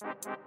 Welcome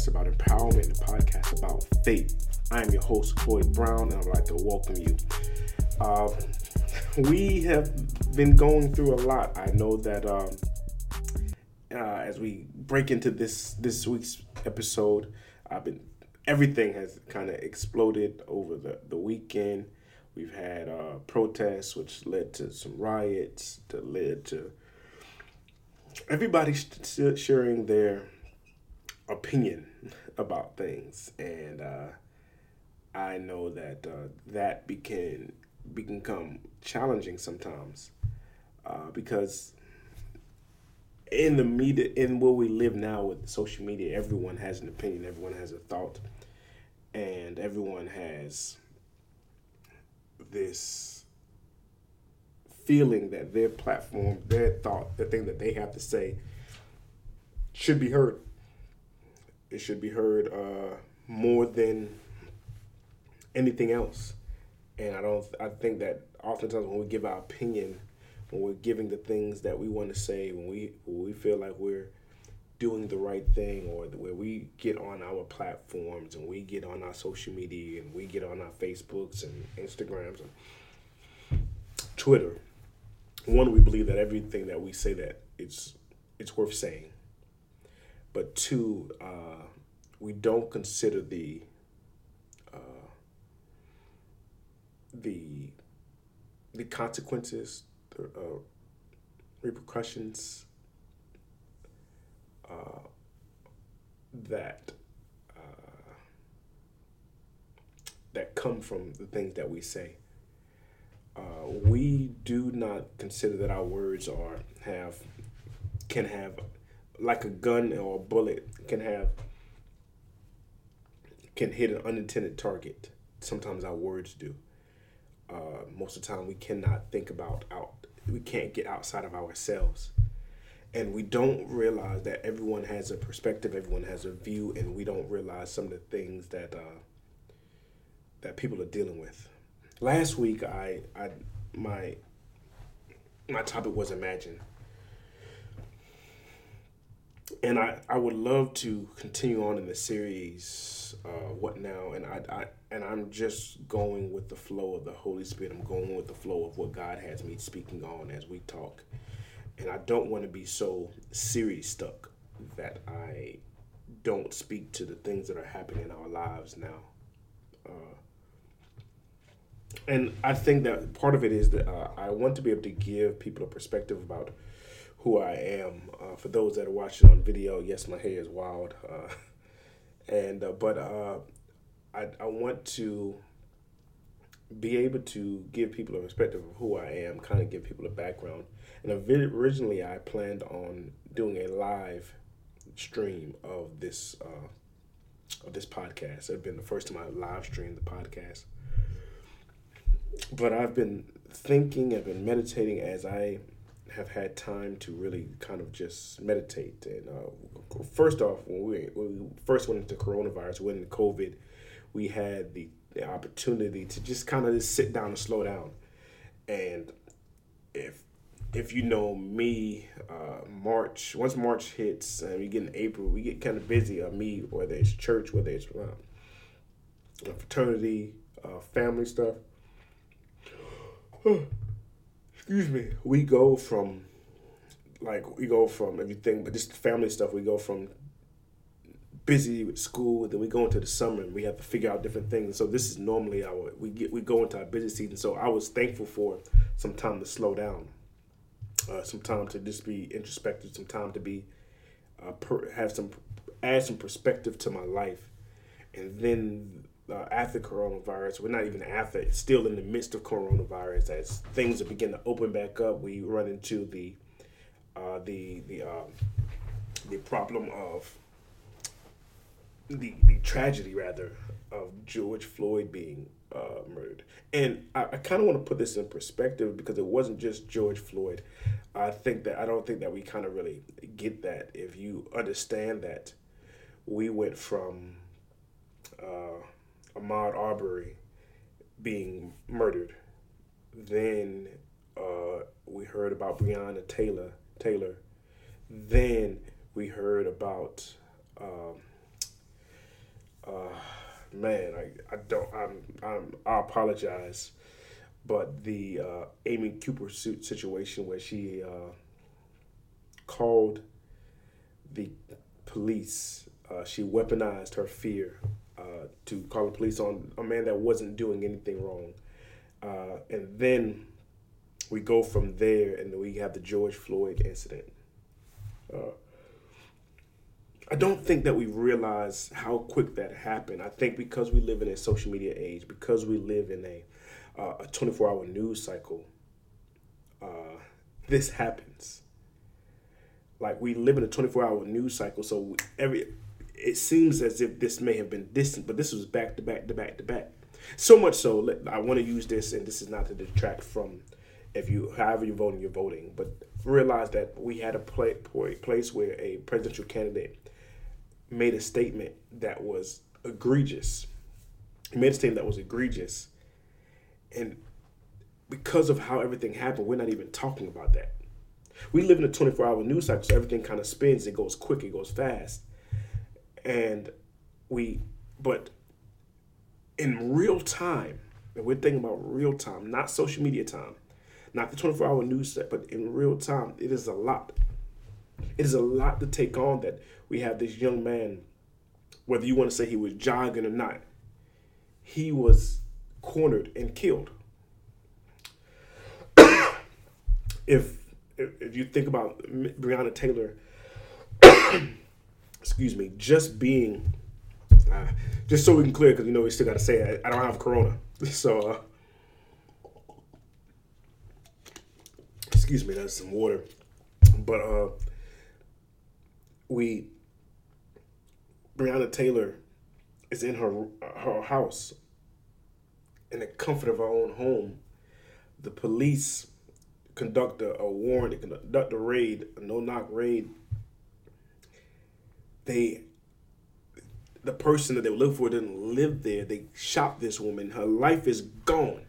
podcast about empowerment, a podcast about faith, I am your host, Chloe Brown, and I would like to welcome you. Uh, we have been going through a lot. I know that. Um, uh, as we break into this this week's episode, I've been everything has kind of exploded over the the weekend. We've had uh, protests, which led to some riots, that led to everybody sharing their opinion about things, and uh, I know that uh, that became become challenging sometimes uh, because in the media in where we live now with social media everyone has an opinion everyone has a thought and everyone has this feeling that their platform their thought the thing that they have to say should be heard it should be heard uh, more than anything else and i don't i think that oftentimes when we give our opinion when we're giving the things that we want to say, when we when we feel like we're doing the right thing, or where we get on our platforms and we get on our social media and we get on our Facebooks and Instagrams and Twitter. One, we believe that everything that we say that it's it's worth saying. But two, uh, we don't consider the uh, the the consequences the uh, repercussions uh, that uh, that come from the things that we say. Uh, we do not consider that our words are have can have like a gun or a bullet can have can hit an unintended target. Sometimes our words do. Uh, most of the time, we cannot think about out we can't get outside of ourselves and we don't realize that everyone has a perspective everyone has a view and we don't realize some of the things that uh, that people are dealing with last week i i my my topic was imagine and I, I would love to continue on in the series uh, what now? And I, I and i'm just going with the flow of the holy spirit. I'm going with the flow of what god has me speaking on as we talk. And i don't want to be so series stuck that i don't speak to the things that are happening in our lives now. Uh, and i think that part of it is that uh, i want to be able to give people a perspective about who I am. Uh, for those that are watching on video, yes, my hair is wild, uh, and uh, but uh, I I want to be able to give people a perspective of who I am, kind of give people a background. And originally, I planned on doing a live stream of this uh, of this podcast. It had been the first time I live streamed the podcast. But I've been thinking, I've been meditating as I have had time to really kind of just meditate. And uh, first off, when we, when we first went into coronavirus, when COVID, we had the, the opportunity to just kind of just sit down and slow down. And if if you know me, uh, March once March hits and we get in April, we get kind of busy. Uh, me, whether it's church, whether it's uh, fraternity, uh, family stuff excuse me, we go from like we go from everything, but just family stuff. We go from busy with school. Then we go into the summer and we have to figure out different things. So this is normally our we get we go into our busy season. So I was thankful for some time to slow down, uh, some time to just be introspective, some time to be uh, per, have some add some perspective to my life, and then. Uh, after coronavirus, we're not even after, still in the midst of coronavirus. As things beginning to open back up, we run into the uh, the the um, the problem of the the tragedy rather of George Floyd being uh, murdered. And I, I kind of want to put this in perspective because it wasn't just George Floyd. I think that I don't think that we kind of really get that if you understand that we went from uh, Ahmaud Arbery being murdered, then uh, we heard about Breonna Taylor Taylor, then we heard about. Um, uh, man, I, I don't, I'm, I'm, I apologize, but the uh, Amy Cooper suit situation where she uh, called the police, uh, she weaponized her fear uh, to call the police on a man that wasn't doing anything wrong. Uh, and then we go from there and we have the George Floyd incident. Uh, I don't think that we realize how quick that happened. I think because we live in a social media age, because we live in a uh, a 24 hour news cycle, uh, this happens. Like we live in a 24 hour news cycle, so every it seems as if this may have been distant, but this was back to back to back to back. So much so, I want to use this, and this is not to detract from if you, however you're voting, you're voting, but realize that we had a place where a presidential candidate made a statement that was egregious. He made a statement that was egregious. And because of how everything happened, we're not even talking about that. We live in a 24 hour news cycle, so everything kind of spins, it goes quick, it goes fast. And we, but in real time, and we're thinking about real time, not social media time, not the 24 hour news set, but in real time, it is a lot. It is a lot to take on that we have this young man, whether you want to say he was jogging or not, he was cornered and killed. if, if you think about Breonna Taylor, excuse me, just being, uh, just so we can clear, because you know we still got to say I, I, don't have corona, so. Uh, excuse me, that's some water. But uh, we Breonna Taylor is in her her house in the comfort of her own home. The police conduct a, a warrant, conduct a raid, a no knock raid. They the person that they looking for didn't live there. They shot this woman. Her life is gone.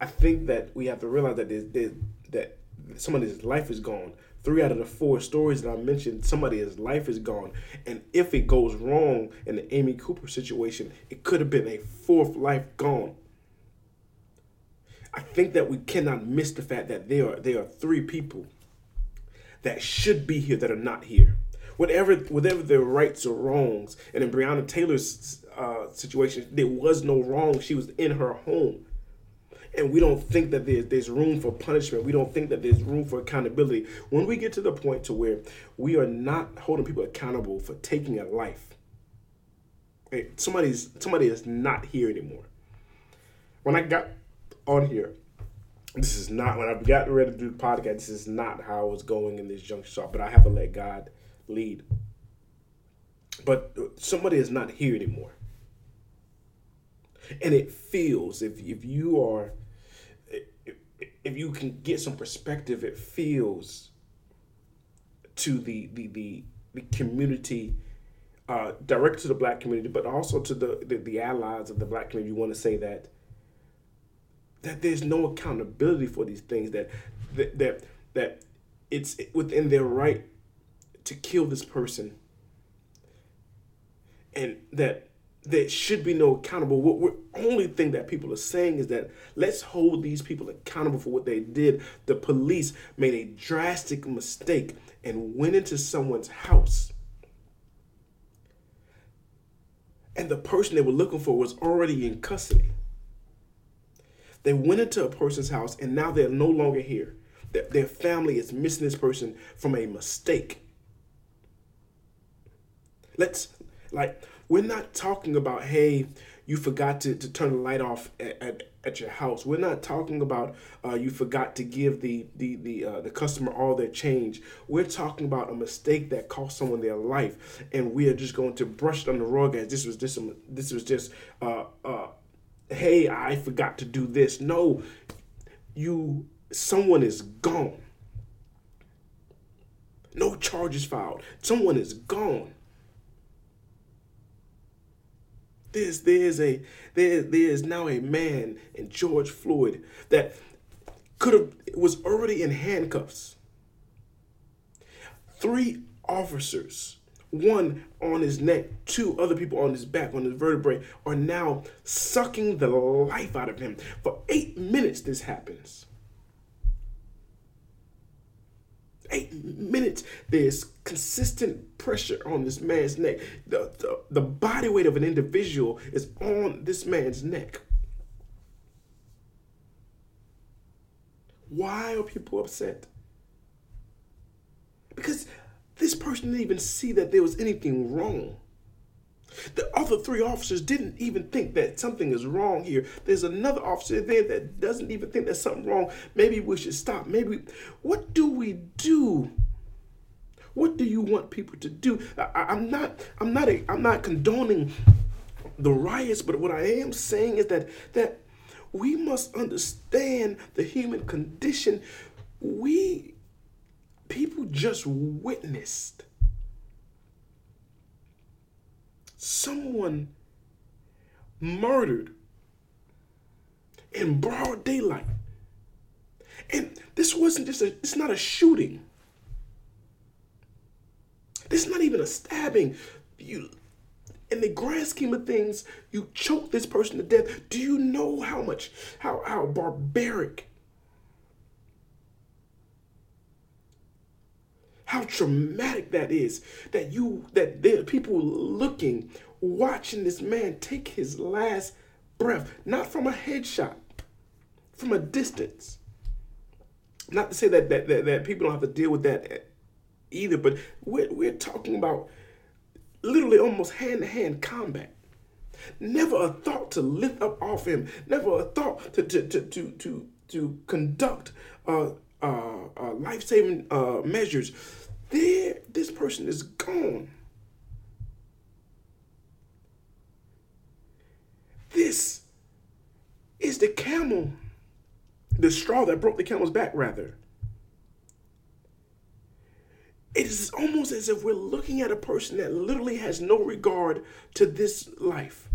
I think that we have to realize that there's, there's, that somebody's life is gone three out of the four stories that I mentioned, somebody's life is gone. And if it goes wrong in the Amy Cooper situation, it could have been a fourth life gone. I think that we cannot miss the fact that there are there are three people that should be here that are not here. Whatever whatever their rights or wrongs, and in Breonna Taylor's uh, situation, there was no wrong. She was in her home. And we don't think that there's, there's room for punishment. We don't think that there's room for accountability. When we get to the point to where we are not holding people accountable for taking a life somebody's somebody is not here anymore. When i got on here this is not when i got ready to do the podcast this is not how i was going in this junction. Shop but i have to let god lead but somebody is not here anymore and it feels if if you are if you can get some perspective, it feels to the the the, the community, uh, direct to the black community, but also to the, the, the allies of the black community. You want to say that that there's no accountability for these things. That that that, that it's within their right to kill this person, and that there should be no accountable. What we're only thing that people are saying is that let's hold these people accountable for what they did. The police made a drastic mistake and went into someone's house and the person they were looking for was already in custody. They went into a person's house and now they're no longer here. Their, their family is missing this person from a mistake. Let's, like, we're not talking about, hey, you forgot to, to turn the light off at, at, at your house. We're not talking about uh, you forgot to give the the the uh, the customer all their change. We're talking about a mistake that cost someone their life, and we are just going to brush it on the rug as this was just some, this was just uh, uh, hey, I forgot to do this. No, you someone is gone. No charges filed. Someone is gone. There's there's a there there is now a man in George Floyd that could have was already in handcuffs. Three officers, one on his neck, two other people on his back, on his vertebrae, are now sucking the life out of him. For eight minutes, this happens. Eight minutes, there's consistent pressure on this man's neck. The, the, the body weight of an individual is on this man's neck. Why are people upset? Because this person didn't even see that there was anything wrong. The other three officers didn't even think that something is wrong here. There's another officer there that doesn't even think there's something wrong. Maybe we should stop. Maybe, what do we do? What do you want people to do? I, am not, I'm not, a, I'm not condoning the riots, but what I am saying is that that we must understand the human condition. We people just witnessed someone murdered in broad daylight. And this wasn't just a, it's not a shooting. This is not even a stabbing. You, in the grand scheme of things, you choke this person to death. Do you know how much, how, how barbaric, how traumatic that is that you, that there are people looking, watching this man take his last breath, not from a headshot, from a distance. Not to say that, that, that, that people don't have to deal with that either, but we're, we're talking about literally almost hand to hand combat. Never a thought to lift up off him. Never a thought to to to to to, to conduct uh, uh, uh, life saving uh, measures. There, this person is gone. This is the camel, the straw that broke the camel's back, rather. It is almost as if we're looking at a person that literally has no regard to this life.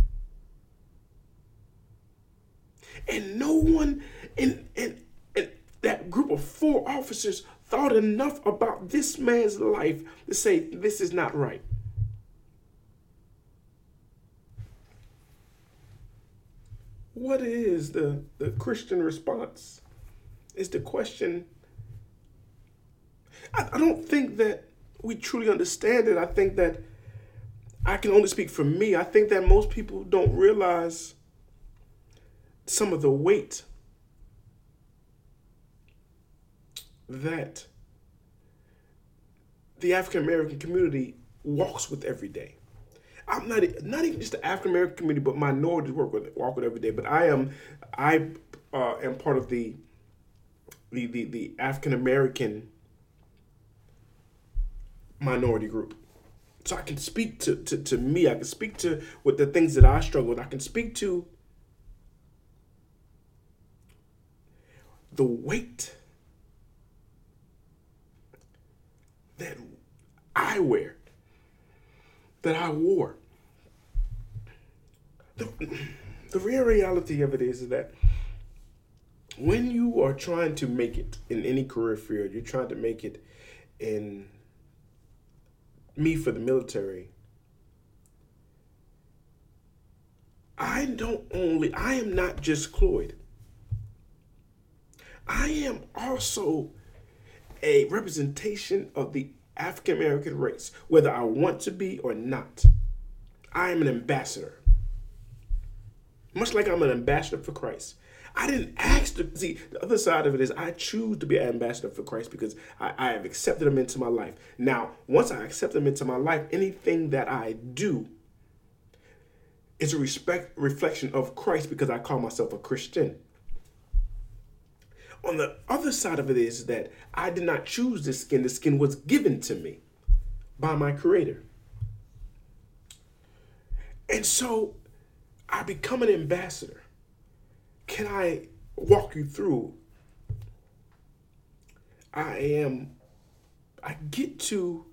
And no one in, in, in that group of four officers thought enough about this man's life to say, this is not right. What is the, the Christian response? Is the question I, I don't think that we truly understand it. I think that I can only speak for me. I think that most people don't realize some of the weight that the African American community walks with every day. I'm not not even just the African American community, but minorities work with walk with every day. But I am I uh, am part of the the the, the African American minority group. So I can speak to, to, to me. I can speak to with the things that I struggle with. I can speak to the weight that I wear, that I wore. The, the real reality of it is, that when you are trying to make it in any career field, you're trying to make it in me for the military, I don't only, I am not just Cloyd. I am also a representation of the African American race, whether I want to be or not. I am an ambassador. Much like I'm an ambassador for Christ. I didn't ask to see the other side of it is I choose to be an ambassador for Christ because I, I have accepted him into my life. Now, once I accept him into my life, anything that I do is a respect reflection of Christ because I call myself a Christian. On the other side of it is that I did not choose this skin. The skin was given to me by my creator. And so I become an ambassador. Can I walk you through? I am, I get to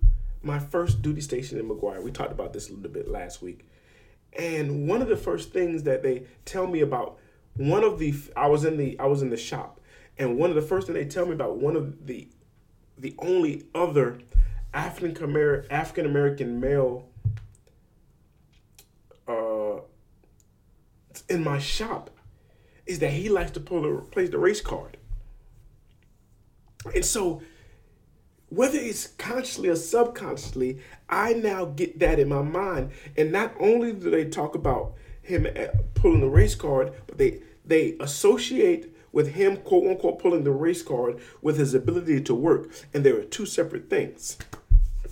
my first duty station in McGuire. We talked about this a little bit last week. And one of the first things that they tell me about one of the I was in the I was in the shop and one of the first thing they tell me about one of the the only other African American African American male uh, in my shop is that he likes to pull the, play the race card. And so, whether it's consciously or subconsciously, I now get that in my mind. And not only do they talk about him uh, pulling the race card, but they they associate with him quote unquote pulling the race card with his ability to work, and there are two separate things.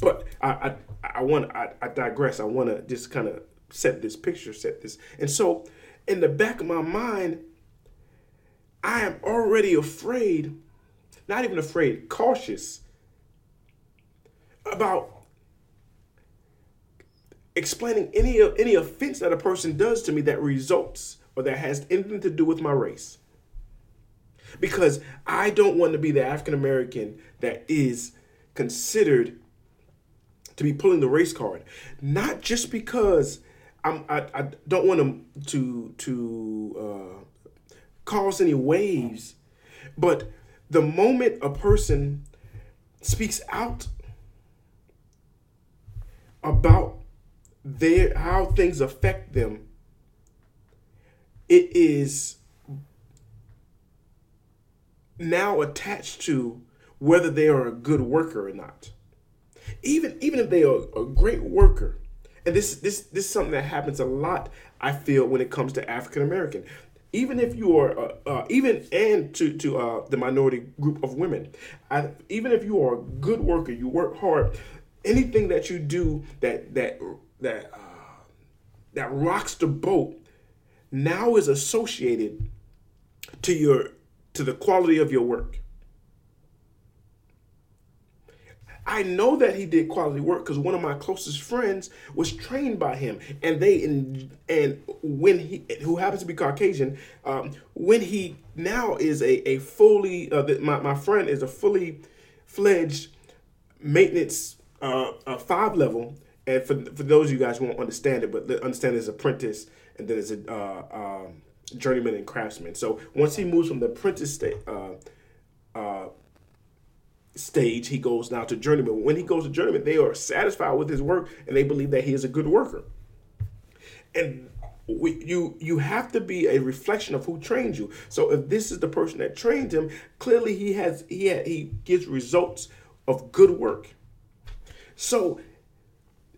But I I, I want I, I digress. I want to just kind of set this picture, set this, and so in the back of my mind, I am already afraid, not even afraid, cautious about explaining any any offense that a person does to me that results or that has anything to do with my race. Because I don't want to be the African American that is considered to be pulling the race card, not just because I'm I, I don't want to to to uh, cause any waves. But the moment a person speaks out about their how things affect them, it is now attached to whether they are a good worker or not. Even even if they are a great worker, and this this this is something that happens a lot. I feel when it comes to African American even if you are uh, uh, even and to to uh, the minority group of women I, even if you are a good worker you work hard anything that you do that that that uh, that rocks the boat now is associated to your to the quality of your work. I know that he did quality work because one of my closest friends was trained by him, and they and and when he who happens to be Caucasian, um, when he now is a a fully uh, my my friend is a fully fledged maintenance uh, five level, and for for those of you guys who won't understand it, but understand there's apprentice and then there's a uh, um, journeyman and craftsman. So once he moves from the apprentice state. Uh, uh, stage, he goes now to journeyman. When he goes to journeyman, they are satisfied with his work and they believe that he is a good worker. And we, you you have to be a reflection of who trained you. So if this is the person that trained him, clearly he has he had, he gives results of good work. So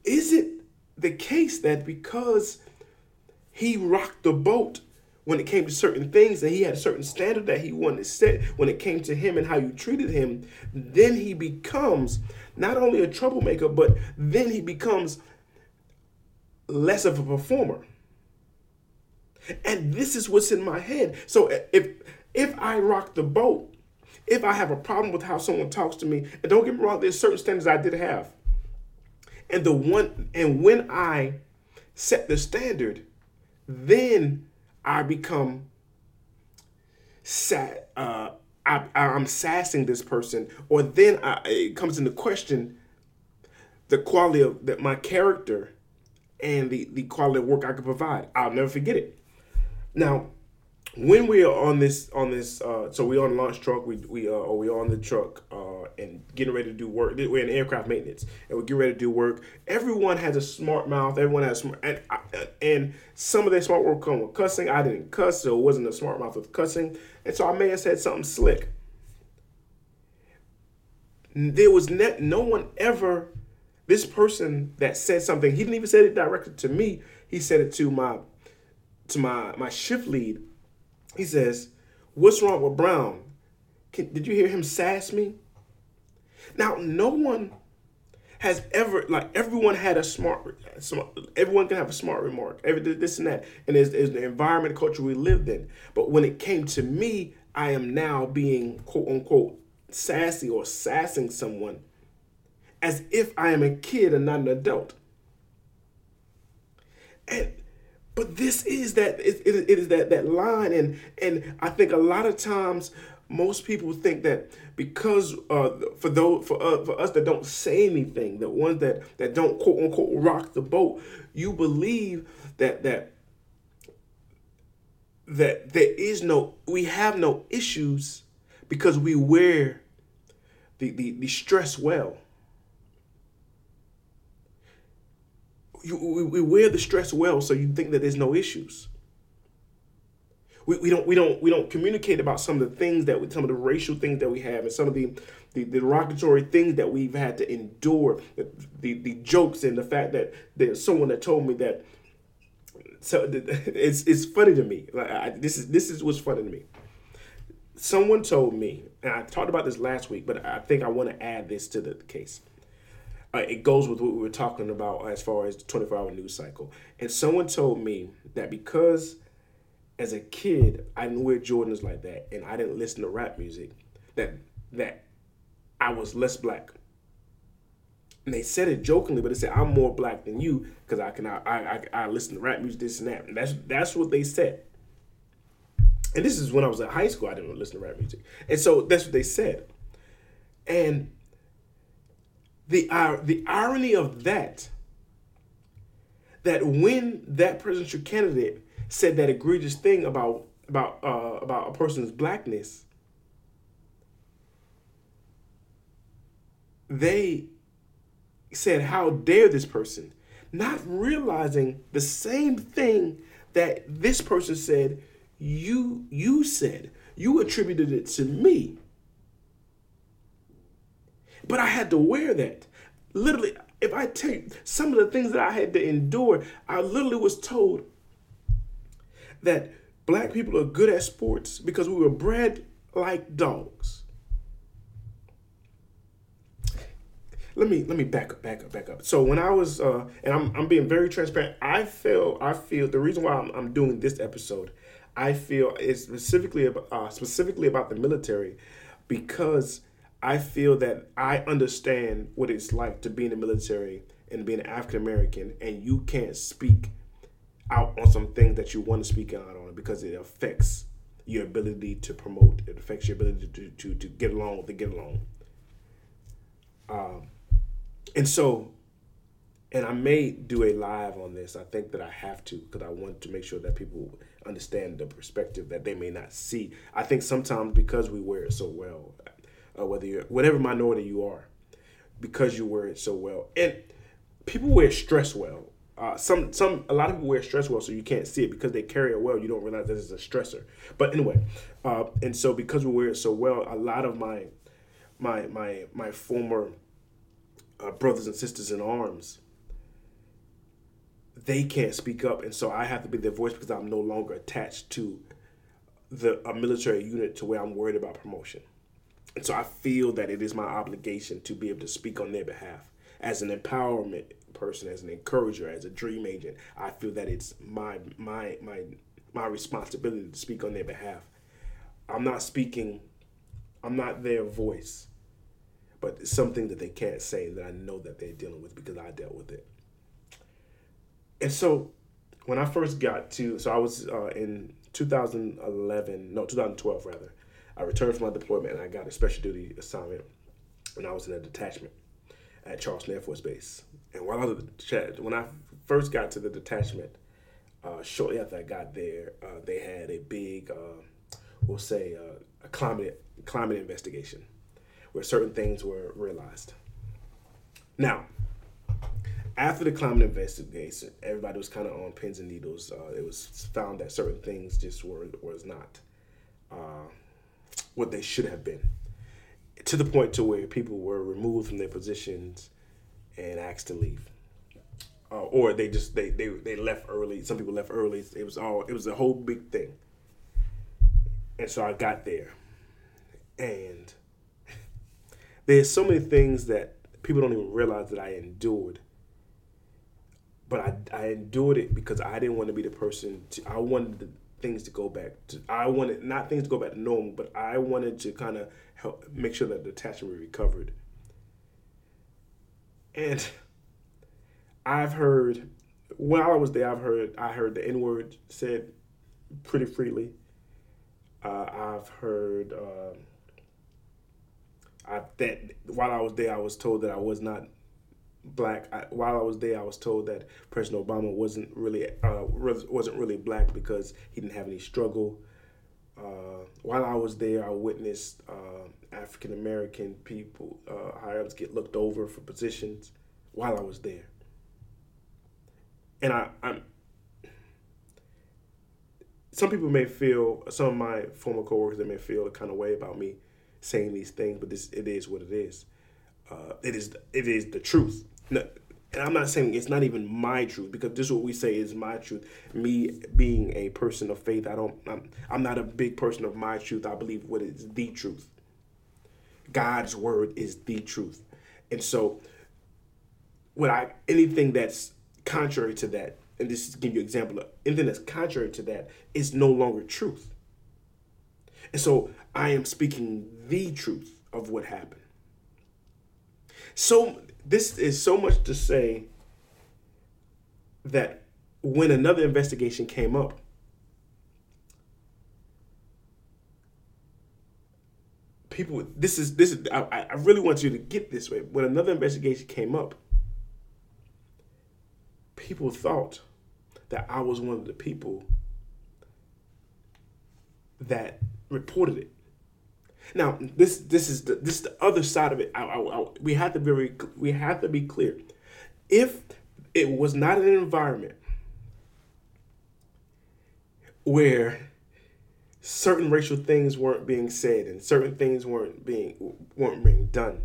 is it the case that because he rocked the boat when it came to certain things and he had a certain standard that he wanted to set when it came to him and how you treated him, then he becomes not only a troublemaker, but then he becomes less of a performer. And this is what's in my head. So eh, if if I rock the boat, if I have a problem with how someone talks to me, and don't get me wrong, there's certain standards I did have. And the one and when I set the standard, then I become sad. Uh, I, I'm sassing this person, or then I, it comes into question the quality of that my character and the the quality of work I could provide. I'll never forget it. Now, when we are on this on this uh, so we're on launch truck we we uh, or we're on the truck uh, and getting ready to do work we're in aircraft maintenance and we get ready to do work everyone has a smart mouth everyone has smart and uh, and some of their smart work come with cussing i didn't cuss so it wasn't a smart mouth with cussing and so i may have said something slick there was net no one ever this person that said something, he didn't even say it directly to me. He said it to my to my my shift lead. He says, "What's wrong with Brown? Can, did you hear him sass me?" Now, no one has ever like everyone had a smart, smart everyone can have a smart remark every this and that and it's, it's the environment culture we lived in. But when it came to me i am now being quote unquote sassy or sassing someone as if i am a kid and not an adult. And but this is that it, it is that that line and and i think a lot of times most people think that because uh, for those for uh, for us that don't say anything, the ones that that don't quote unquote rock the boat, you believe that that that there is no we have no issues because we wear the the, the stress well. You, we, we wear the stress well, so you think that there's no issues we, we don't we don't we don't communicate about some of the things that we, some of the racial things that we have and some of the the, the derogatory things that we've had to endure. The, the, the jokes and the fact that there's someone that told me that so it's it's funny to me. Like I, this is this is what's funny to me. Someone told me and I talked about this last week but I think I want to add this to the case. Uh, it goes with what we were talking about as far as the 24 hour news cycle. And someone told me that because as a kid, I knew where Jordans like that, and I didn't listen to rap music. That that I was less black. And they said it jokingly, but they said I'm more black than you because I can I, I I listen to rap music, this and that. And that's that's what they said. And this is when I was in high school. I didn't listen to rap music, and so that's what they said. And the uh, the irony of that that when that presidential candidate said that egregious thing about about uh, about a person's blackness, they said, "How dare this person?" Not realizing the same thing that this person said, you you said. You attributed it to me. But I had to wear that. Literally, if I tell you some of the things that I had to endure, I literally was told that black people are good at sports because we were bred like dogs. Let me let me back up, back up, back up. So when I was, uh, and I'm I'm being very transparent. I feel I feel the reason why I'm, I'm doing this episode, I feel is specifically about, uh, specifically about the military, because I feel that I understand what it's like to be in the military and being an African American, and you can't speak out on some things that you want to speak out on because it affects your ability to promote. It affects your ability to to, to get along with the get along. Um, and so, and I may do a live on this. I think that I have to because I want to make sure that people understand the perspective that they may not see. I think sometimes because we wear it so well, uh, whether you're whatever minority you are, because you wear it so well, and people wear stress well uh, some some a lot of people wear stress well, so you can't see it because they carry it well. You don't realize that it's a stressor. But anyway, uh, and so because we wear it so well, a lot of my my my my former uh, brothers and sisters in arms they can't speak up, and so I have to be their voice because I'm no longer attached to the a military unit to where I'm worried about promotion. And so I feel that it is my obligation to be able to speak on their behalf as an empowerment person, as an encourager, as a dream agent, I feel that it's my my my my responsibility to speak on their behalf. I'm not speaking, I'm not their voice, but it's something that they can't say that I know that they're dealing with because I dealt with it. And so when I first got to, so I was uh, in 2011, no, 2012 rather, I returned from my deployment and I got a special duty assignment and I was in a detachment at Charleston Air Force Base. And while I was when I first got to the detachment, uh, shortly after I got there, uh, they had a big, uh, we'll say, uh, a climate climate investigation, where certain things were realized. Now, after the climate investigation, everybody was kind of on pins and needles. Uh, it was found that certain things just were was not uh, what they should have been, to the point to where people were removed from their positions and asked to leave. Uh, or they just they, they they left early. Some people left early. It was all it was a whole big thing. And so I got there, and there's so many things that people don't even realize that I endured. But I, I endured it because I didn't want to be the person. To, I wanted things to go back to. I wanted not things to go back to normal, but I wanted to kind of help make sure that the attachment recovered. And I've heard while I was there, I've heard I heard the N word said pretty freely. Uh, I've heard uh, I, that while I was there, I was told that I was not black. I, while I was there, I was told that President Obama wasn't really uh, wasn't really black because he didn't have any struggle. Uh, while I was there, I witnessed uh, African American people, uh, higher ups, get looked over for positions while I was there. And I, I'm. Some people may feel, some of my former coworkers, they may feel a kind of way about me saying these things, but this it is what it is. Uh, it is it is the truth. And I'm not saying it's not even my truth because this is what we say is my truth. Me being a person of faith, I don't. I'm, I'm not a big person of my truth. I believe what is the truth. God's word is the truth, and so what I anything that's contrary to that, and this is give you an example of anything that's contrary to that is no longer truth. And so I am speaking the truth of what happened. So this is so much to say that when another investigation came up, people this is this is I, I really want you to get this way. When another investigation came up, people thought that I was one of the people that reported it. Now, this this is the this is the other side of it. I, I, I, we have to be very we have to be clear. If it was not an environment where certain racial things weren't being said and certain things weren't being weren't being done,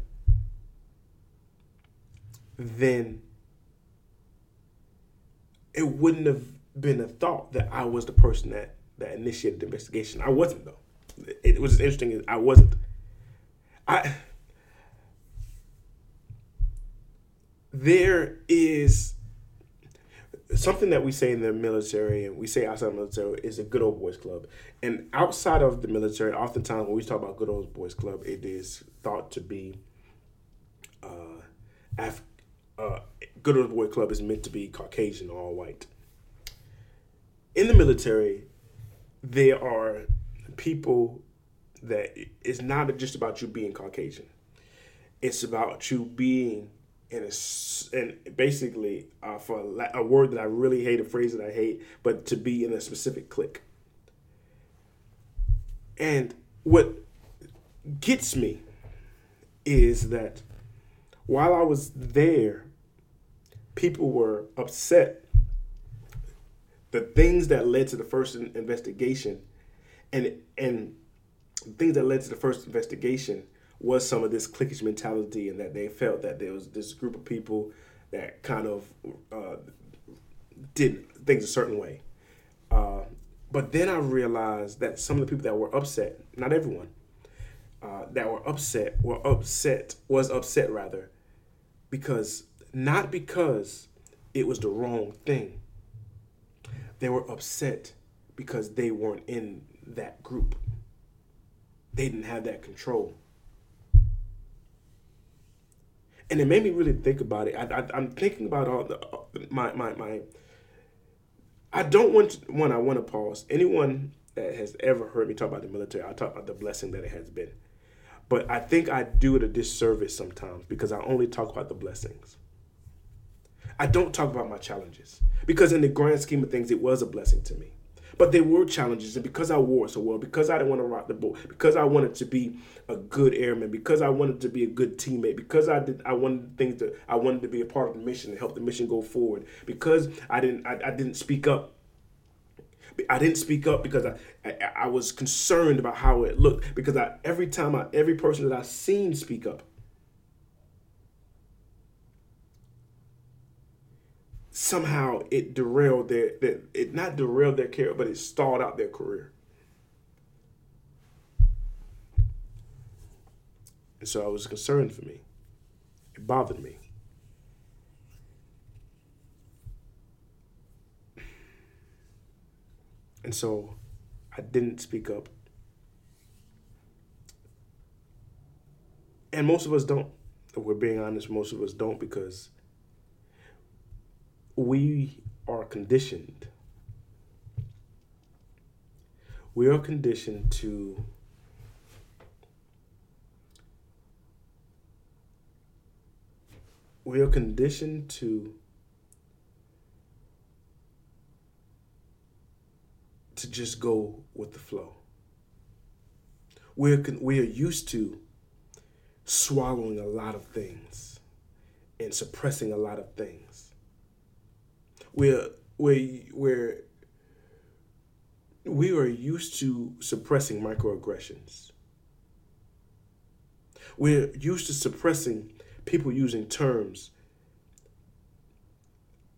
then it wouldn't have been a thought that I was the person that that initiated the investigation. I wasn't though it was interesting. I wasn't. I there is something that we say in the military and we say outside the military is a good old boys club. And outside of the military, oftentimes when we talk about good old boys club, it is thought to be uh, Af- uh, good old boy club is meant to be Caucasian all white. In the military, there are people that it's not just about you being Caucasian. It's about you being in a and basically uh, for a, a, word that I really hate, a phrase that I hate, but to be in a specific clique. And what gets me is that while I was there, people were upset. The things that led to the first investigation and and things that led to the first investigation was some of this cliquish mentality and that they felt that there was this group of people that kind of uh, did things a certain way. Uh, but then I realized that some of the people that were upset, not everyone, uh, that were upset were upset was upset rather because not because it was the wrong thing. They were upset because they weren't in that group. They didn't have that control. And it made me really think about it. I, am thinking about all the uh, my my my. I don't want to, one. I want to pause. Anyone that has ever heard me talk about the military, I talk about the blessing that it has been. But I think I do it a disservice sometimes because I only talk about the blessings. I don't talk about my challenges because in the grand scheme of things, it was a blessing to me. But there were challenges, and because I wore so well, because I didn't want to rock the boat, because I wanted to be a good airman, because I wanted to be a good teammate, because I did, I wanted things to, I wanted to be a part of the mission and help the mission go forward. Because I didn't, I, I didn't speak up. I didn't speak up because I, I, I was concerned about how it looked. Because I every time I every person that I seen speak up, somehow it derailed their, their it not derailed their career, but it stalled out their career. And so I was concerned for me. It bothered me. And so I didn't speak up. And most of us don't. If we're being honest, most of us don't because we are conditioned. We are conditioned to we are conditioned to to just go with the flow. We're we are used to swallowing a lot of things and suppressing a lot of things. We're we we're we are used to suppressing microaggressions. We're used to suppressing people using terms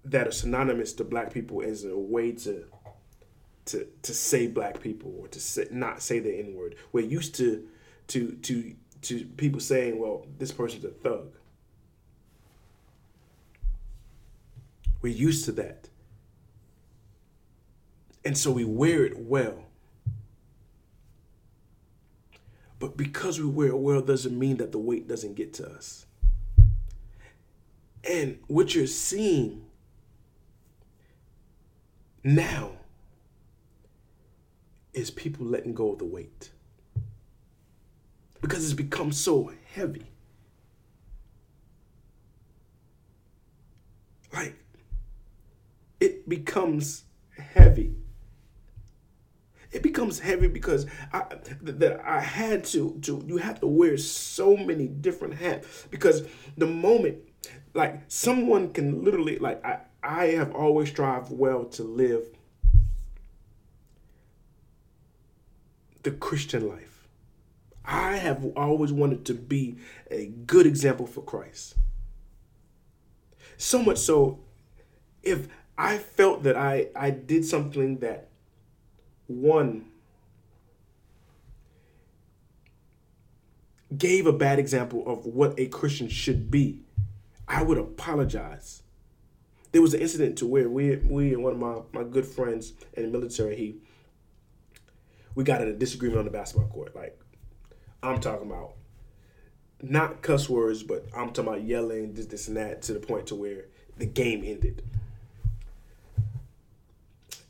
that are synonymous to black people as a way to to to say black people or to say, not say the N word. We're used to to to to people saying, "Well, this person's a thug." We're used to that, and so we wear it well. But because we wear it well doesn't mean that the weight doesn't get to us. And what you're seeing now is people letting go of the weight because it's become so heavy. Like, becomes heavy. It becomes heavy because I that I had to to you have to wear so many different hats because the moment like someone can literally like I I have always strived well to live the Christian life. I have always wanted to be a good example for Christ. So much so, if I felt that I, I did something that one gave a bad example of what a Christian should be, I would apologize. There was an incident to where we we and one of my, my good friends in the military, he we got in a disagreement on the basketball court. Like I'm talking about not cuss words, but I'm talking about yelling, this, this, and that, to the point to where the game ended.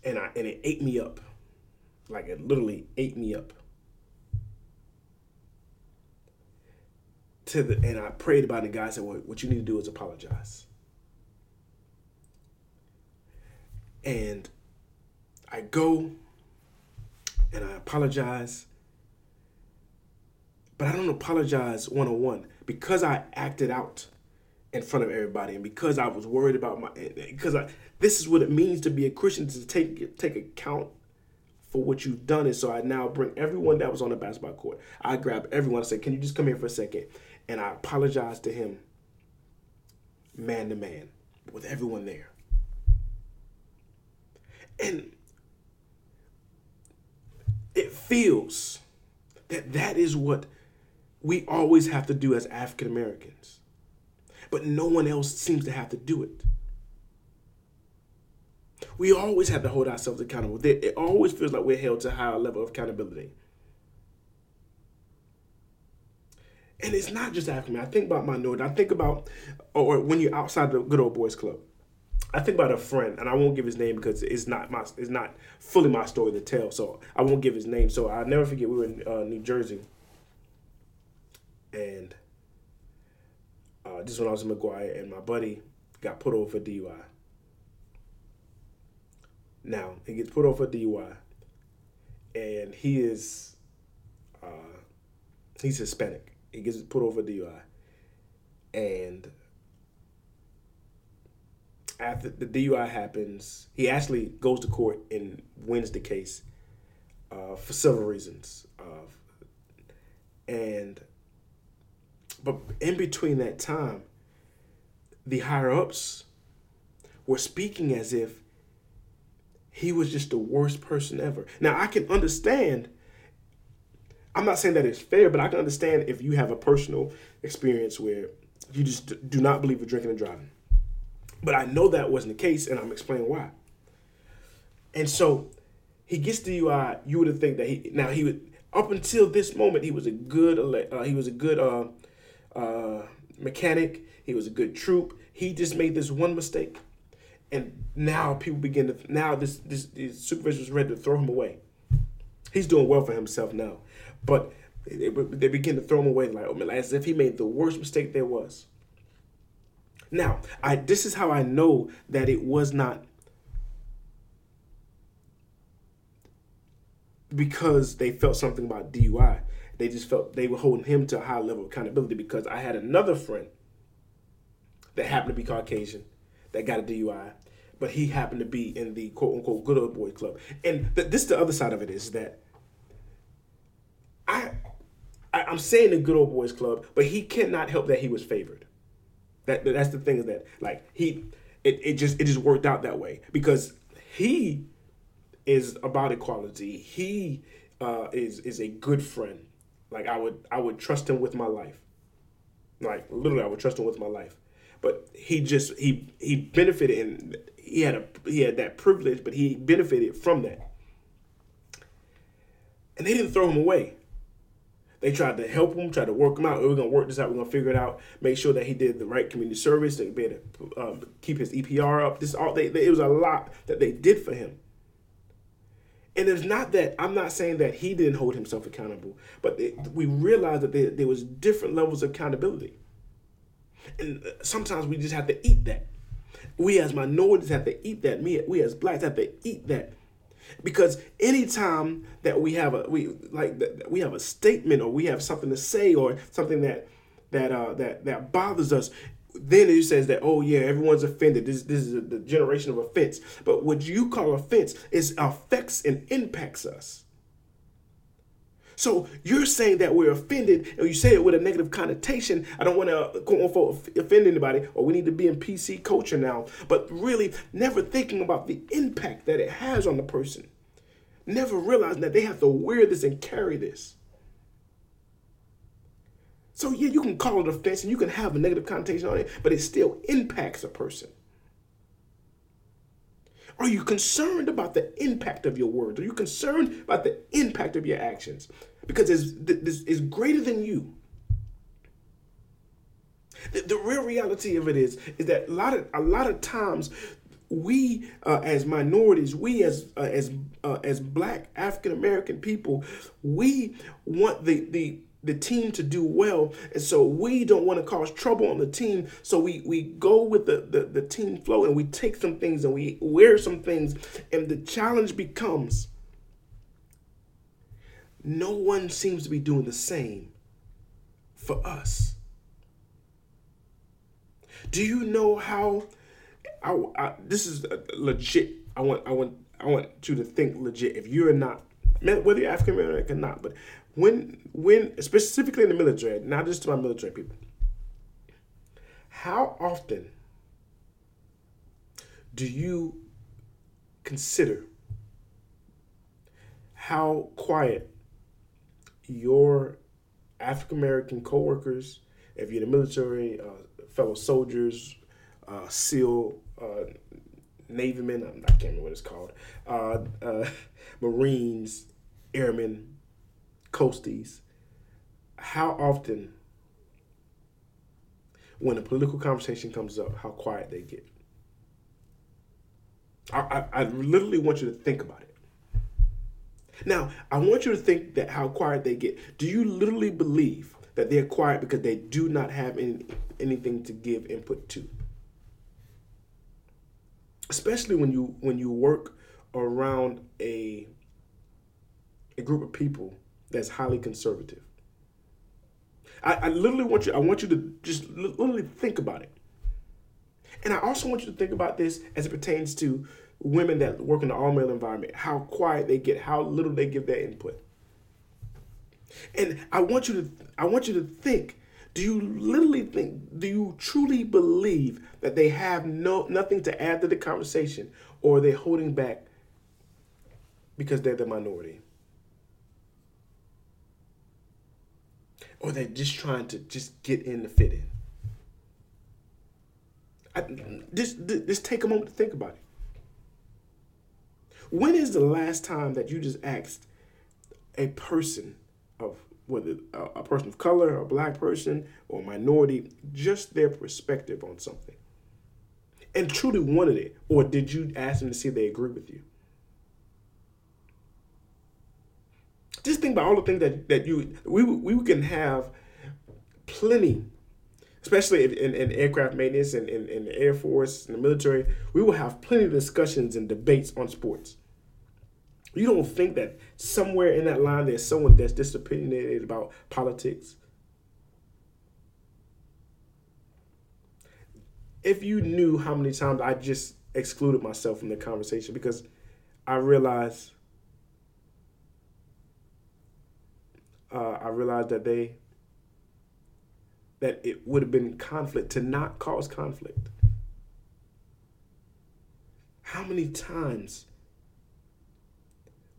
And I and it ate me up. Like it literally ate me up. To the and I prayed about it, God said, Well, what you need to do is apologize. And I go and I apologize. But I don't apologize one on one because I acted out in front of everybody and because I was worried about my because I this is what it means to be a Christian to take take account for what you've done and so I now bring everyone that was on the basketball court. I grab everyone and say, "Can you just come here for a second? And I apologize to him man to man with everyone there. And it feels that that is what we always have to do as African Americans. But no one else seems to have to do it. We always have to hold ourselves accountable. It always feels like we're held to a higher level of accountability. And it's not just African. I think about minority. I think about, or when you're outside the good old boys club. I think about a friend, and I won't give his name because it's not my it's not fully my story to tell. So I won't give his name. So I'll never forget we were in uh, New Jersey, and uh, this when I was in McGuire, and my buddy got put over for DUI. Now he gets put over for DUI, and he is uh, he's Hispanic. He gets put over DUI, and after the DUI happens, he actually goes to court and wins the case uh, for several reasons. Uh, and but in between that time, the higher ups were speaking as if he was just the worst person ever. Now I can understand. I'm not saying that it's fair, but I can understand if you have a personal experience where you just do not believe in drinking and driving. But I know that wasn't the case, and I'm explaining why. And so he gets DUI. You would think that he now he would up until this moment he was a good uh, he was a good uh, uh, mechanic. He was a good troop. He just made this one mistake, and now people begin to now this this, this supervisor is ready to throw him away. He's doing well for himself now, but they, they begin to throw him away like as if he made the worst mistake there was. Now, I this is how I know that it was not because they felt something about DUI. They just felt they were holding him to a high level of accountability because I had another friend that happened to be Caucasian that got a DUI, but he happened to be in the quote unquote good old boy club. And th- this the other side of it is that I, I am saying the good old boys club, but he cannot help that he was favored. That that's the thing is that like he it, it just it just worked out that way because he is about equality. He uh, is is a good friend. Like I would I would trust him with my life. Like literally, I would trust him with my life. But he just he he benefited and he had a he had that privilege, but he benefited from that. And they didn't throw him away. They tried to help him, tried to work him out. We're gonna work this out. We're gonna figure it out. Make sure that he did the right community service. They be able to um, keep his EPR up. This all they, they, it was a lot that they did for him. And it's not that I'm not saying that he didn't hold himself accountable, but we realized that there was different levels of accountability. And uh, sometimes we just have to eat that. We as minorities have to eat that. Me, we as blacks have to eat that. Because anytime that we have a we like that we have a statement or we have something to say or something that that uh, that that bothers us, then it says that oh yeah everyone's offended this, this is the generation of offense but what you call offense is affects and impacts us so you're saying that we're offended and you say it with a negative connotation. I don't want to offend anybody or we need to be in pc culture now. But really never thinking about the impact that it has on the person. Never realizing that they have to wear this and carry this. So yeah, you can call it offense and you can have a negative connotation on it, but it still impacts a person. Are you concerned about the impact of your words? Are you concerned about the impact of your actions? Because it's, is greater than you. The, the, real reality of it is, is that a lot of a lot of times we uh, as minorities, we as uh, as uh, as Black African American people, we want the the the team to do well. And so we don't want to cause trouble on the team. So we, we go with the, the, the team flow and we take some things and we wear some things. And the challenge becomes no one seems to be doing the same for us. Do you know how I, I, this is uh, legit? I want I want I want you to think legit. If you're not whether you're African American or not, but when when specifically in the military, not just to my military people, how often do you consider how quiet your African American coworkers, if you're in the military, uh, fellow soldiers, uh, SEAL, uh, Navymen, I can't remember what it's called, uh, uh, Marines, Airmen, coasties, how often, when a political conversation comes up, how quiet they get. I, I, I literally want you to think about it. Now, I want you to think that how quiet they get. Do you literally believe that they're quiet because they do not have any, anything to give input to? Especially when you when you work around a a group of people that's highly conservative. I, I literally want you, I want you to just literally think about it. And I also want you to think about this as it pertains to women that work in the all male environment, how quiet they get, how little they give their input. And I want you to I want you to think, Do you literally think, do you truly believe that they have no nothing to add to the conversation or are they holding back because they're the minority? Or they're just trying to just get in the fit in? I, just, just take a moment to think about it. When is the last time that you just asked a person of whether a, person of color, a black person, or minority, just their perspective on something, and truly wanted it, or did you ask them to see if they agree with you? Just think about all the things that that you we we can have plenty especially in, in, aircraft maintenance and in, in, the Air Force and the military, we will have plenty of discussions and debates on sports. You don't think that somewhere in that line there's someone that's disopinionated about politics? If you knew how many times I just excluded myself from the conversation because I realized uh, I realized that they that it would have been conflict to not cause conflict. How many times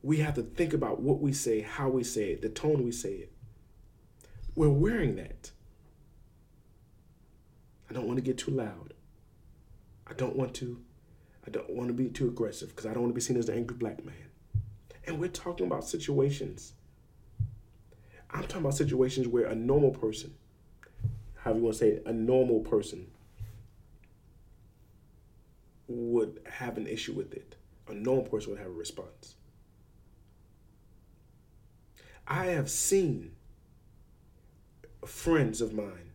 we have to think about what we say, how we say it, the tone we say it. We're wearing that. I don't want to get too loud. I don't want to I don't want to be too aggressive because I don't want to be seen as the angry black man. And we're talking about situations. I'm talking about situations where a normal person, how you want to say it, a normal person would have an issue with it. A normal person would have a response. I have seen friends of mine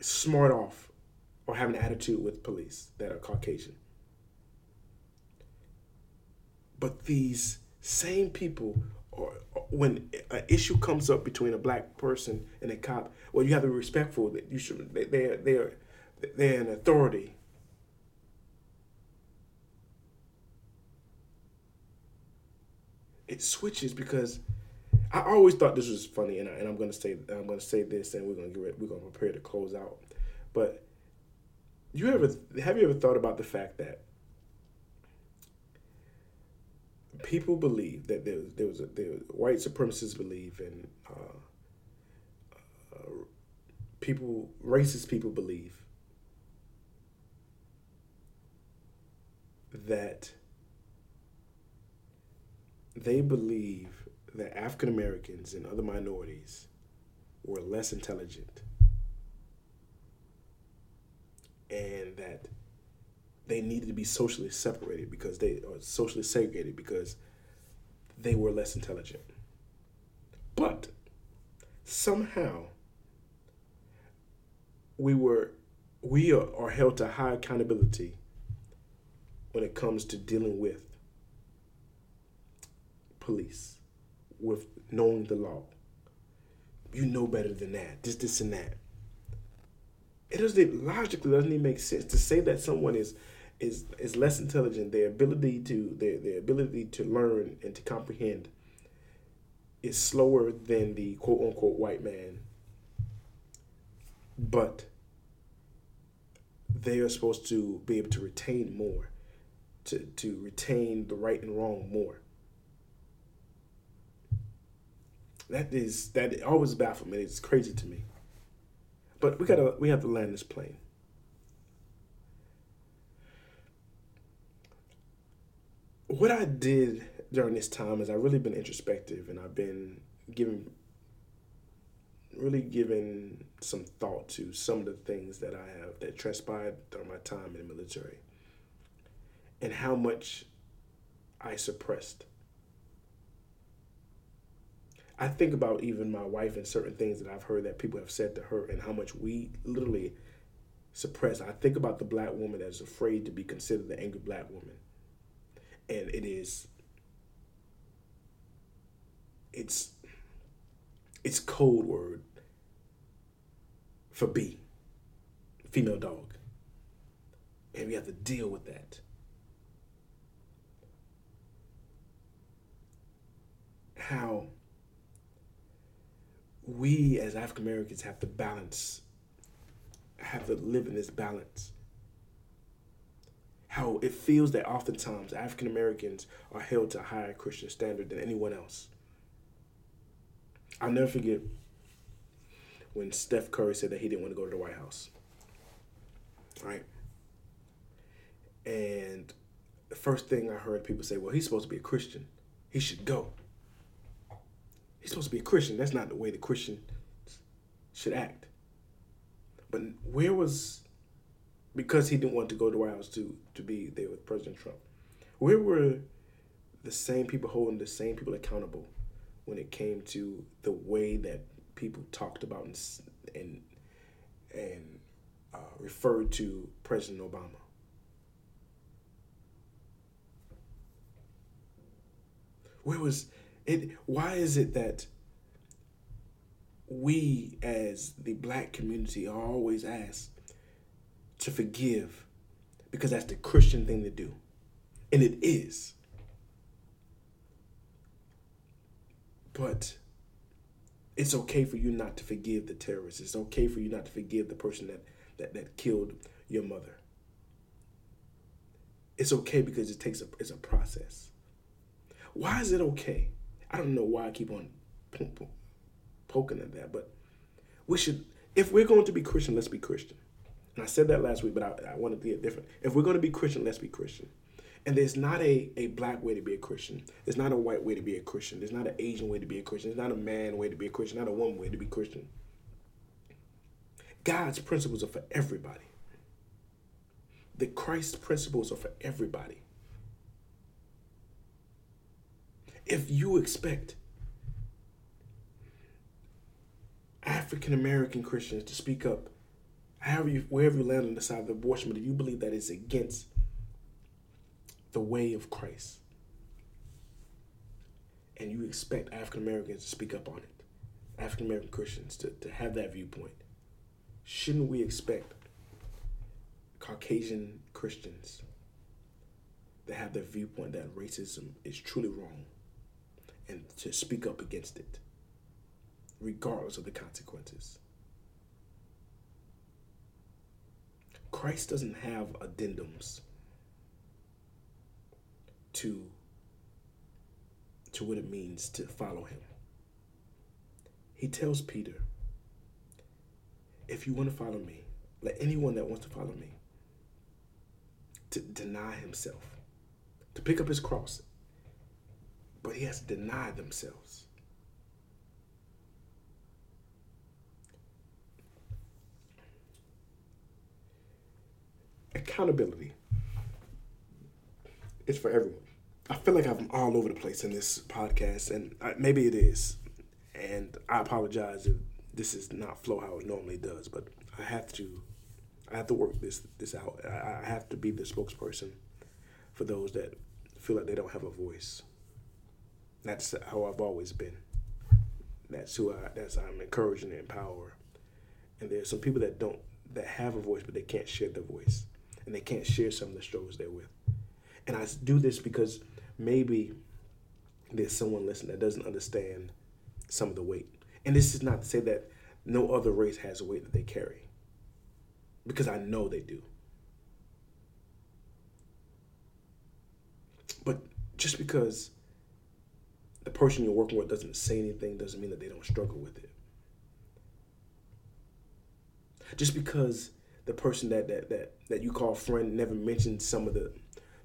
smart off or have an attitude with police that are Caucasian. But these same people, or when an issue comes up between a black person and a cop, well, you have to be respectful that you should. They, they're they're they're an authority it switches because I always thought this was funny, and, I, and I'm gonna say I'm gonna say this, and we're gonna get ready, we're gonna prepare to close out. But you ever have you ever thought about the fact that people believe that there was there was, a, there white supremacists believe and uh, uh, people racist people believe that they believe that African Americans and other minorities were less intelligent and that they needed to be socially separated because they are socially segregated because they were less intelligent. But somehow we were we are, are held to high accountability when it comes to dealing with police with knowing the law. You know better than that. This, this, and that. It doesn't logically doesn't even make sense to say that someone is is is less intelligent. Their ability to their their ability to learn and to comprehend is slower than the quote unquote white man. But they are supposed to be able to retain more, to, to retain the right and wrong more. That is that always baffles me. It's crazy to me. But we gotta we have to land this plane. What I did during this time is I've really been introspective and I've been giving really given some thought to some of the things that I have that transpired during my time in the military and how much I suppressed I think about even my wife and certain things that I've heard that people have said to her and how much we literally suppress. I think about the black woman that's afraid to be considered the angry black woman. And it is it's it's code word for B, female dog. And we have to deal with that. How we as African Americans have to balance, have to live in this balance. How it feels that oftentimes African Americans are held to a higher Christian standard than anyone else. I'll never forget when Steph Curry said that he didn't want to go to the White House. Right? And the first thing I heard people say, well, he's supposed to be a Christian. He should go. He's supposed to be a Christian. That's not the way the Christian should act. But where was, because he didn't want to go to White House to, to be there with President Trump, where were the same people holding the same people accountable when it came to the way that people talked about and and, and uh, referred to President Obama. Where was it? Why is it that we, as the black community, are always asked to forgive because that's the Christian thing to do? And it is. But it's okay for you not to forgive the terrorist. It's okay for you not to forgive the person that, that, that killed your mother. It's okay because it takes a it's a process. Why is it okay? I don't know why I keep on poking at that, but we should if we're going to be Christian, let's be Christian. And I said that last week, but I, I want to be different. If we're going to be Christian, let's be Christian. And there's not a, a black way to be a Christian. There's not a white way to be a Christian. There's not an Asian way to be a Christian. There's not a man way to be a Christian. Not a woman way to be Christian. God's principles are for everybody. The Christ principles are for everybody. If you expect African American Christians to speak up, however you, wherever you land on the side of abortion, but if you believe that it's against the way of Christ. And you expect African Americans to speak up on it, African American Christians to, to have that viewpoint. Shouldn't we expect Caucasian Christians to have their viewpoint that racism is truly wrong and to speak up against it, regardless of the consequences? Christ doesn't have addendums to to what it means to follow him. He tells Peter, if you want to follow me, let anyone that wants to follow me to deny himself, to pick up his cross. But he has to deny themselves. Accountability is for everyone. I feel like I'm all over the place in this podcast, and I, maybe it is. And I apologize if this is not flow how it normally does, but I have to, I have to work this this out. I, I have to be the spokesperson for those that feel like they don't have a voice. That's how I've always been. That's who I. That's I'm encouraging and empower. And there's some people that don't that have a voice, but they can't share their voice, and they can't share some of the struggles they're with. And I do this because maybe there's someone listening that doesn't understand some of the weight. And this is not to say that no other race has a weight that they carry, because I know they do. But just because the person you're working with doesn't say anything doesn't mean that they don't struggle with it. Just because the person that that that, that you call friend never mentioned some of the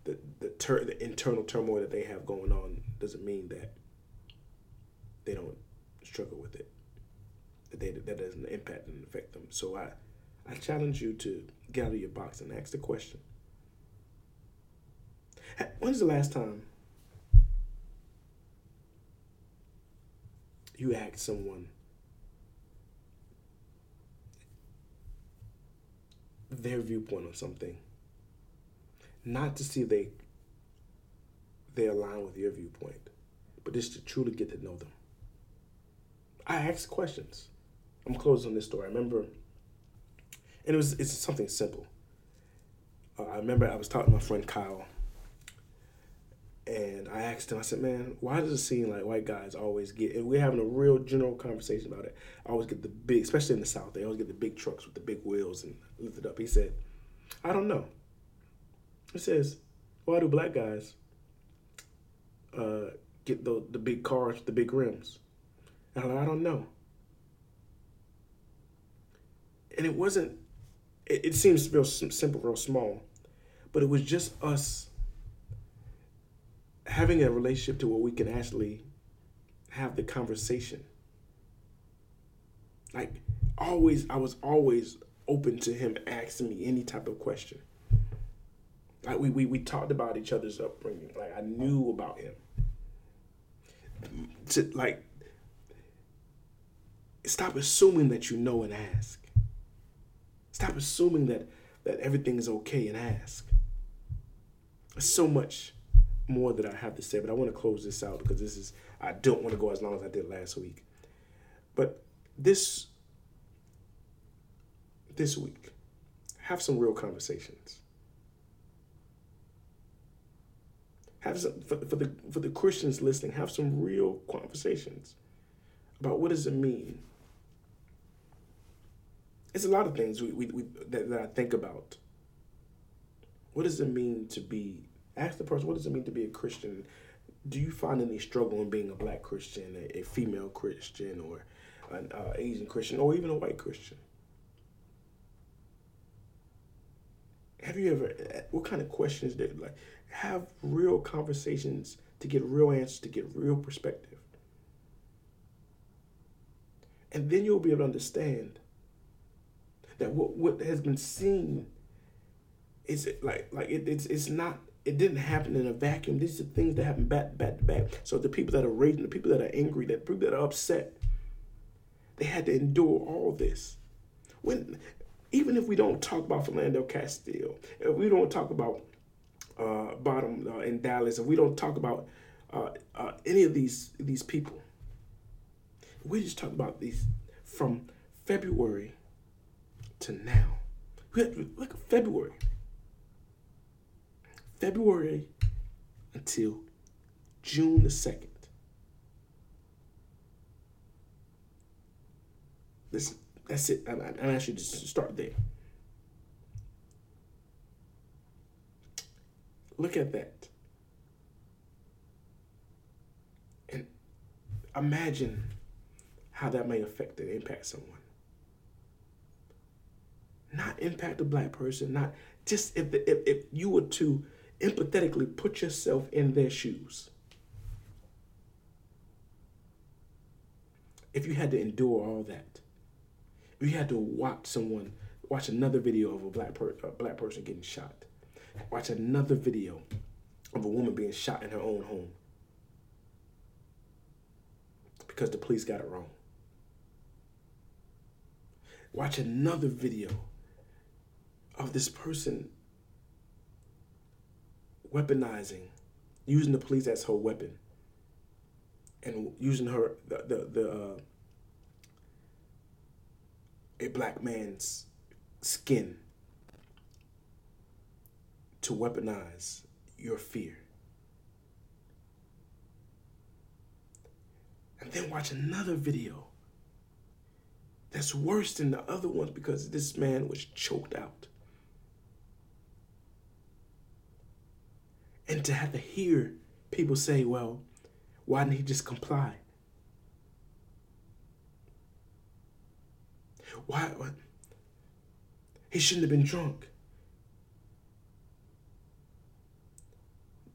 the the, ter- the internal turmoil that they have going on doesn't mean that they don't struggle with it. That they that doesn't impact and affect them. So I I challenge you to get out of your box and ask the question. When's the last time you asked someone their viewpoint on something not to see they they align with your viewpoint, but just to truly get to know them. I asked questions. I'm closing on this story. I remember, and it was it's something simple. Uh, I remember I was talking to my friend Kyle, And I asked him, I said, man, why does it seem like white guys always get, and we're having a real general conversation about it, I always get the big, especially in the South, they always get the big trucks with the big wheels and lifted up. He said, I don't know. He says, why do black guys uh, get the, the big cars with the big rims? And I'm like, I don't know. And it wasn't, it, it seems real simple, real small, but it was just us having a relationship to where we can actually have the conversation. Like always, I was always open to him asking me any type of question. Like we, we, we talked about each other's upbringing. Like I knew about him. To like stop assuming that you know and ask. Stop assuming that that everything is okay and ask. So much more that I have to say, but I want to close this out because this is I don't want to go as long as I did last week. But this this week, have some real conversations. Have some for, for the for the Christians listening, have some real conversations about what does it mean. It's a lot of things we, we, we that, that I think about. What does it mean to be Ask the person, what does it mean to be a Christian? Do you find any struggle in being a black Christian, a, a female Christian, or an uh, Asian Christian, or even a white Christian? Have you ever, what kind of questions did, like, have real conversations to get real answers, to get real perspective? And then you'll be able to understand that what, what has been seen is like like it, it's it's not it didn't happen in a vacuum. These are things that happen back, back to back. So the people that are raging, the people that are angry, the people that are upset, they had to endure all this. When, even if we don't talk about Philando Castile, if we don't talk about uh, Botham uh, in Dallas, if we don't talk about uh, uh, any of these these people, we just talk about these from February to now. Look at February. February until June the 2nd. Listen, that's it. I'm, I'm actually just start there. Look at that. And imagine how that may affect and impact someone. Not impact a black person, not just if, if, if you were to empathetically put yourself in their shoes. If you had to endure all that, if you had to watch someone, watch another video of a black, per, a black person getting shot, watch another video of a woman being shot in her own home because the police got it wrong. Watch another video of this person weaponizing, using the police as her weapon, and using her the the, the uh, a black man's skin to weaponize your fear. And then watch another video that's worse than the other ones because this man was choked out. And to have to hear people say, well, why didn't he just comply? Why? What? He shouldn't have been drunk.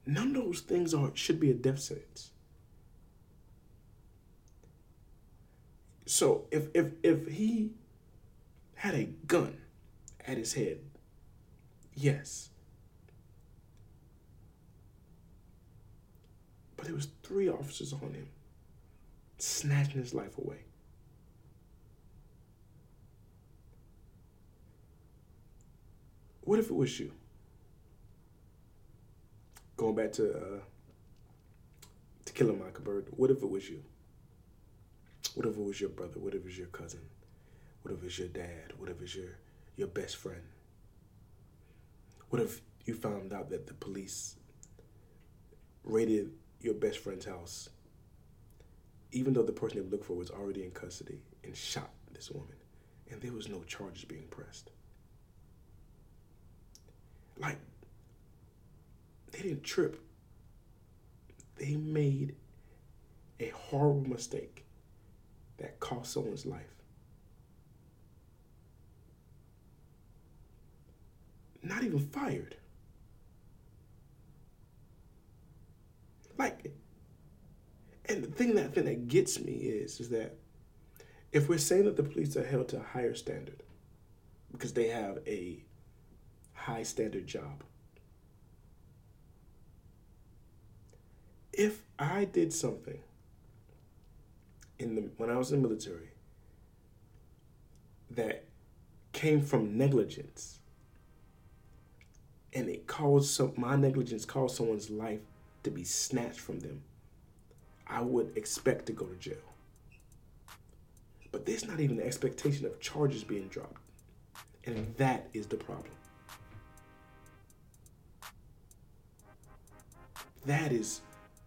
None of those things are should be a death sentence. So if if if he had a gun at his head, yes, there was three officers on him, snatching his life away. What if it was you? Going back to uh, to kill a mockingbird. What if it was you? What if it was your brother? What if it was your cousin? What if it's your dad? What if it's your your best friend? What if you found out that the police raided your best friend's house, even though the person they looked for was already in custody and shot this woman, and there was no charges being pressed. Like, they didn't trip. They made a horrible mistake that cost someone's life. Not even fired. Like, and the thing that thing that gets me is is that if we're saying that the police are held to a higher standard because they have a high standard job. If I did something in the when I was in the military that came from negligence and it caused some my negligence caused someone's life to be snatched from them, I would expect to go to jail. But there's not even the expectation of charges being dropped. And that is the problem. That is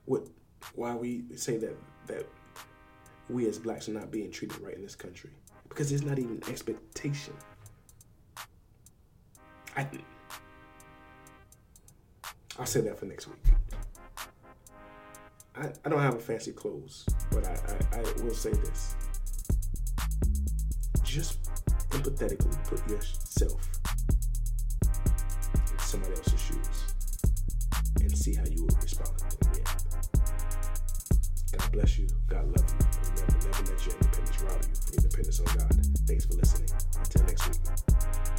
what why we say that that we as blacks are not being treated right in this country. Because there's not even expectation. I I'll say that for next week. I, I don't have a fancy clothes, but I, I, I will say this. Just empathetically put yourself in somebody else's shoes and see how you would respond and react. God bless you. God love you. Remember, never let your independence rob you from independence on God. Thanks for listening. Until next week.